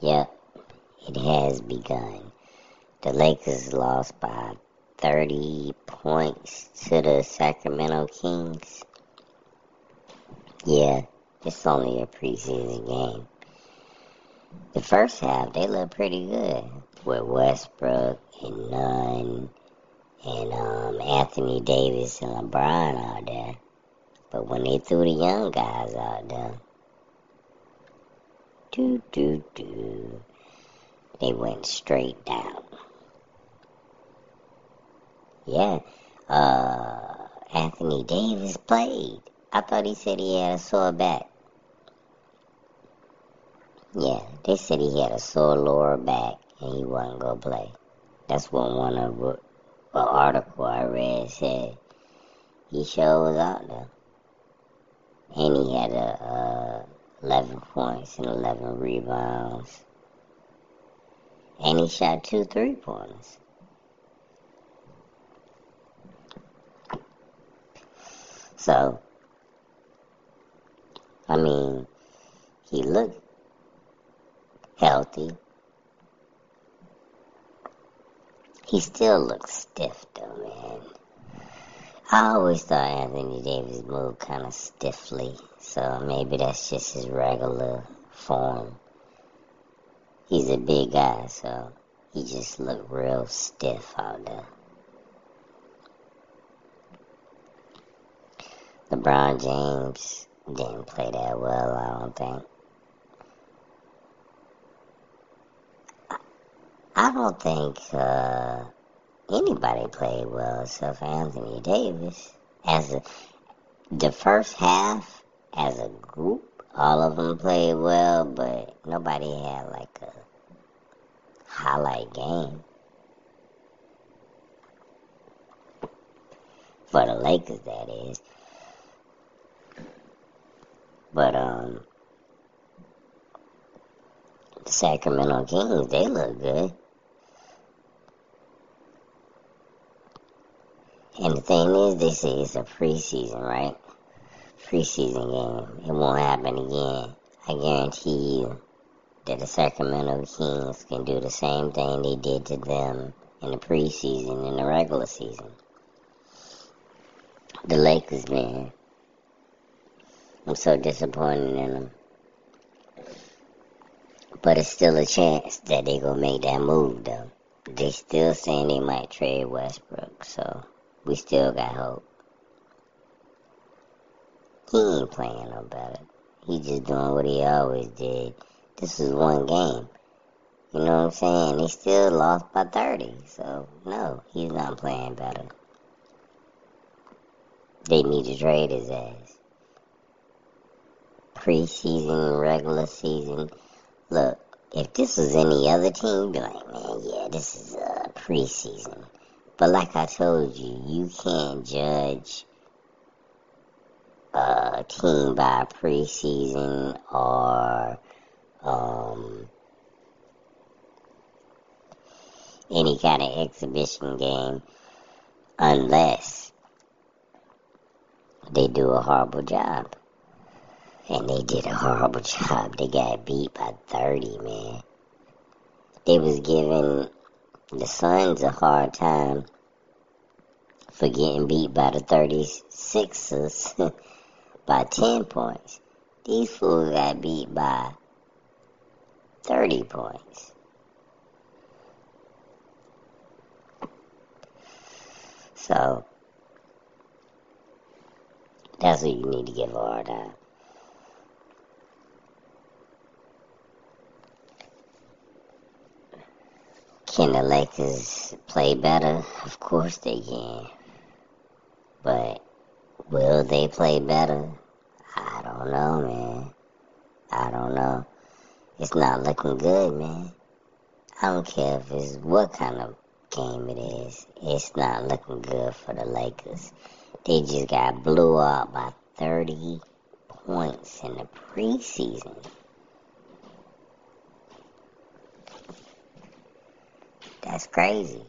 Yep, it has begun. The Lakers lost by 30 points to the Sacramento Kings. Yeah, it's only a preseason game. The first half, they looked pretty good with Westbrook and Nunn and um, Anthony Davis and LeBron out there. But when they threw the young guys out there, do do do, they went straight down. Yeah, uh, Anthony Davis played. I thought he said he had a sore back. Yeah, they said he had a sore lower back and he wasn't gonna play. That's what one of an article I read said. He sure was out there, and he had a, uh, 11 points and 11 rebounds, and he shot two three pointers. So, I mean, he looked healthy. He still looks stiff though, man. I always thought Anthony Davis moved kind of stiffly, so maybe that's just his regular form. He's a big guy, so he just looked real stiff out there. LeBron James didn't play that well, I don't think. I don't think uh, anybody played well except for Anthony Davis. As a, the first half, as a group, all of them played well, but nobody had like a highlight game. For the Lakers, that is. But um, the Sacramento Kings, they look good. And the thing is, they say it's a preseason, right? Preseason game. It won't happen again. I guarantee you that the Sacramento Kings can do the same thing they did to them in the preseason in the regular season. The Lakers, man. I'm so disappointed in them. But it's still a chance that they gonna make that move, though. They still saying they might trade Westbrook, so we still got hope. He ain't playing no better. He just doing what he always did. This is one game. You know what I'm saying? They still lost by 30. So, no, he's not playing better. They need to trade his ass. Preseason, regular season. Look, if this was any other team, be like, man, yeah, this is uh, preseason. But like I told you, you can't judge a team by preseason or um, any kind of exhibition game unless they do a horrible job. And they did a horrible job. They got beat by 30, man. They was giving the Suns a hard time for getting beat by the 36ers by 10 points. These fools got beat by 30 points. So, that's what you need to give a hard Can the Lakers play better? Of course they can. But will they play better? I don't know, man. I don't know. It's not looking good, man. I don't care if it's what kind of game it is. It's not looking good for the Lakers. They just got blew out by 30 points in the preseason. Crazy.